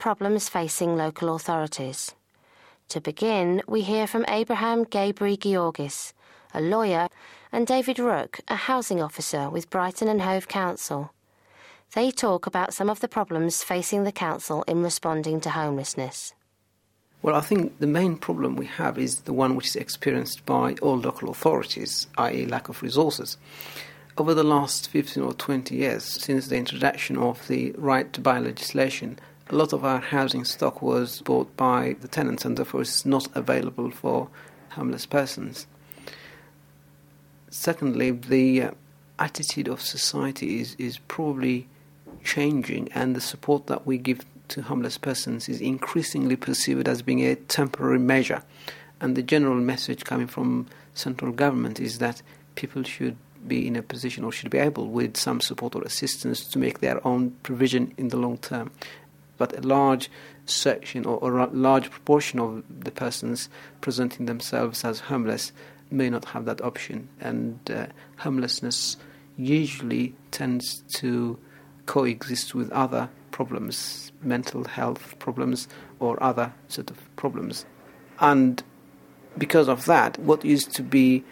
problems facing local authorities. To begin, we hear from Abraham Gabri Georgis, a lawyer, and David Rook, a housing officer with Brighton and Hove Council. They talk about some of the problems facing the council in responding to homelessness. Well, I think the main problem we have is the one which is experienced by all local authorities, i.e., lack of resources. Over the last 15 or 20 years, since the introduction of the right to buy legislation, a lot of our housing stock was bought by the tenants and therefore is not available for homeless persons. Secondly, the uh, attitude of society is, is probably changing, and the support that we give to homeless persons is increasingly perceived as being a temporary measure. And the general message coming from central government is that people should be in a position or should be able, with some support or assistance, to make their own provision in the long term. But a large section or, or a large proportion of the persons presenting themselves as homeless may not have that option, and uh, homelessness usually tends to coexist with other problems, mental health problems, or other sort of problems. And because of that, what used to be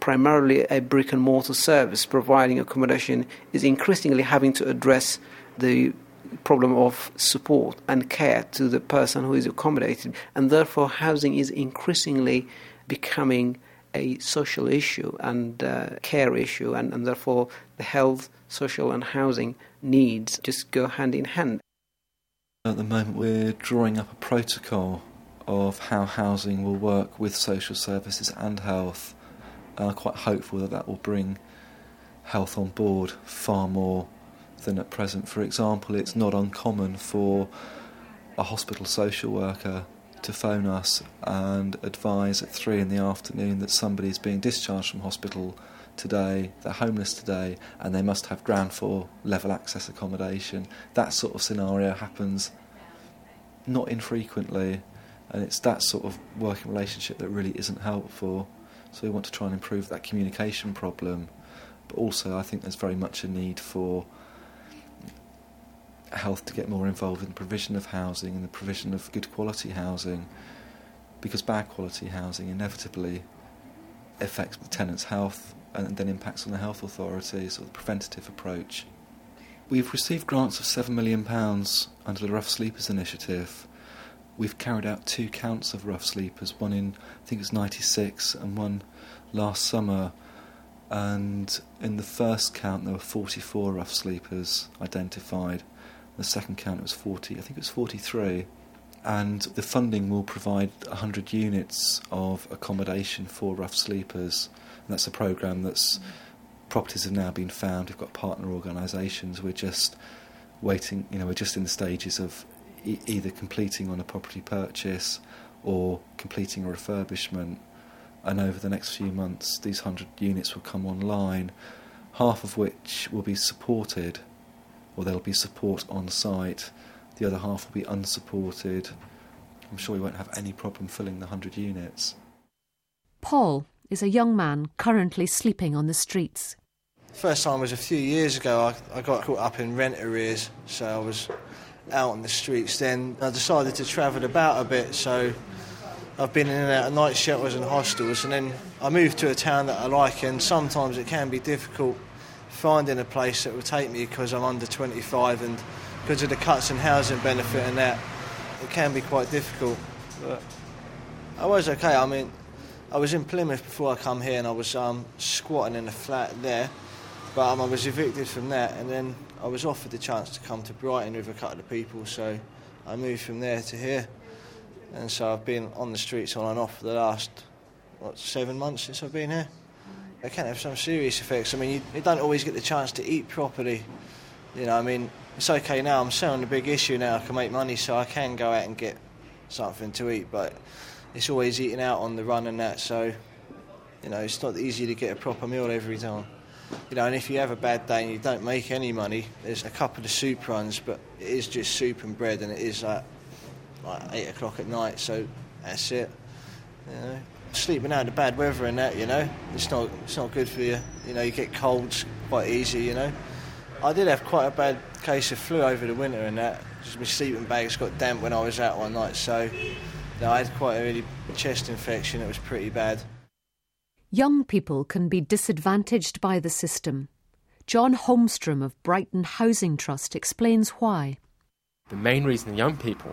primarily a brick and mortar service providing accommodation is increasingly having to address the problem of support and care to the person who is accommodated, and therefore housing is increasingly becoming a social issue and uh, care issue, and, and therefore the health, social, and housing needs just go hand in hand. At the moment, we're drawing up a protocol of how housing will work with social services and health. And I'm quite hopeful that that will bring health on board far more than at present. For example, it's not uncommon for a hospital social worker to phone us and advise at three in the afternoon that somebody is being discharged from hospital today, they're homeless today, and they must have ground floor level access accommodation. That sort of scenario happens not infrequently, and it's that sort of working relationship that really isn't helpful. So we want to try and improve that communication problem, but also I think there's very much a need for health to get more involved in the provision of housing and the provision of good quality housing, because bad quality housing inevitably affects the tenant's health and then impacts on the health authorities or the preventative approach. We've received grants of £7 million under the Rough Sleepers initiative. We've carried out two counts of rough sleepers, one in, I think it was 96, and one last summer. And in the first count, there were 44 rough sleepers identified. The second count, was 40, I think it was 43 and the funding will provide 100 units of accommodation for rough sleepers and that's a program that's properties have now been found. We've got partner organisations. We're just waiting. You know, we're just in the stages of e- either completing on a property purchase or completing a refurbishment. And over the next few months, these hundred units will come online, half of which will be supported, or there'll be support on site. The other half will be unsupported. I'm sure we won't have any problem filling the hundred units. Paul is a young man currently sleeping on the streets. First time was a few years ago. I, I got caught up in rent arrears, so I was out on the streets then. I decided to travel about a bit, so I've been in and out of night shelters and hostels, and then I moved to a town that I like, and sometimes it can be difficult finding a place that will take me because I'm under 25 and because of the cuts in housing benefit and that, it can be quite difficult. But I was okay. I mean, I was in Plymouth before I come here, and I was um, squatting in a flat there. But um, I was evicted from that, and then I was offered the chance to come to Brighton with a couple of people, so I moved from there to here. And so I've been on the streets on and off for the last what seven months since I've been here. It can have some serious effects. I mean, you, you don't always get the chance to eat properly. You know, I mean, it's okay now. I'm selling a big issue now. I can make money, so I can go out and get something to eat. But it's always eating out on the run and that. So, you know, it's not easy to get a proper meal every time. You know, and if you have a bad day and you don't make any money, there's a couple of soup runs, but it is just soup and bread, and it is like, like eight o'clock at night. So that's it. You know, sleeping out in the bad weather and that. You know, it's not it's not good for you. You know, you get colds quite easy. You know, I did have quite a bad case of flu over the winter and that. Just my sleeping bags got damp when I was out one night. So no, I had quite a really chest infection. It was pretty bad. Young people can be disadvantaged by the system. John Holmstrom of Brighton Housing Trust explains why. The main reason young people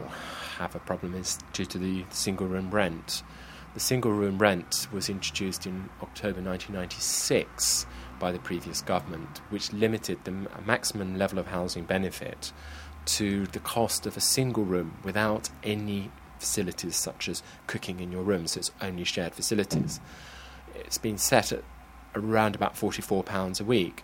have a problem is due to the single room rent. The single room rent was introduced in October 1996 by the previous government, which limited the maximum level of housing benefit to the cost of a single room without any facilities such as cooking in your room, so it's only shared facilities. It's been set at around about £44 a week.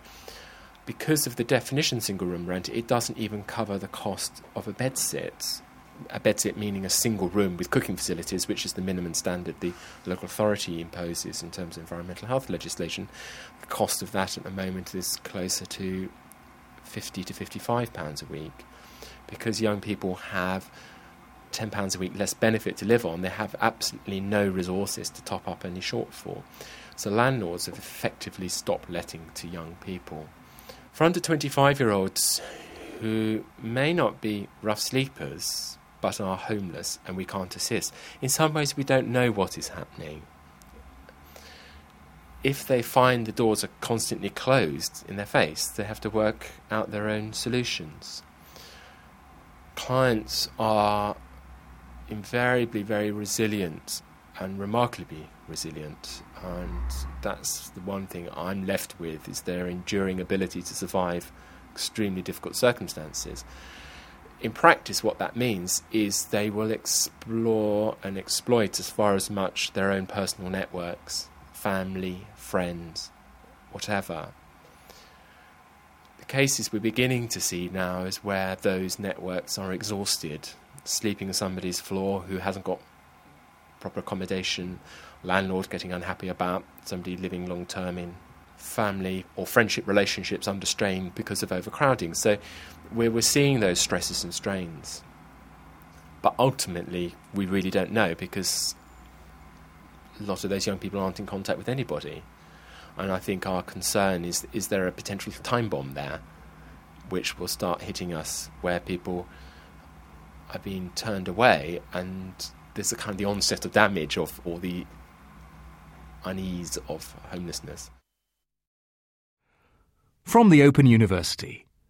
Because of the definition single room rent, it doesn't even cover the cost of a bed bedsit a bedsit meaning a single room with cooking facilities, which is the minimum standard the local authority imposes in terms of environmental health legislation, the cost of that at the moment is closer to 50 to 55 pounds a week. Because young people have 10 pounds a week less benefit to live on, they have absolutely no resources to top up any shortfall. So landlords have effectively stopped letting to young people. For under 25 year olds who may not be rough sleepers, but are homeless and we can't assist. In some ways, we don't know what is happening. If they find the doors are constantly closed in their face, they have to work out their own solutions. Clients are invariably very resilient and remarkably resilient, and that's the one thing I'm left with is their enduring ability to survive extremely difficult circumstances in practice, what that means is they will explore and exploit as far as much their own personal networks, family, friends, whatever. The cases we're beginning to see now is where those networks are exhausted, sleeping on somebody's floor who hasn't got proper accommodation, landlord getting unhappy about somebody living long term in family or friendship relationships under strain because of overcrowding. So we're, we're seeing those stresses and strains. But ultimately, we really don't know because a lot of those young people aren't in contact with anybody. And I think our concern is is there a potential time bomb there which will start hitting us where people are being turned away and there's a kind of the onset of damage of or the unease of homelessness. From the Open University.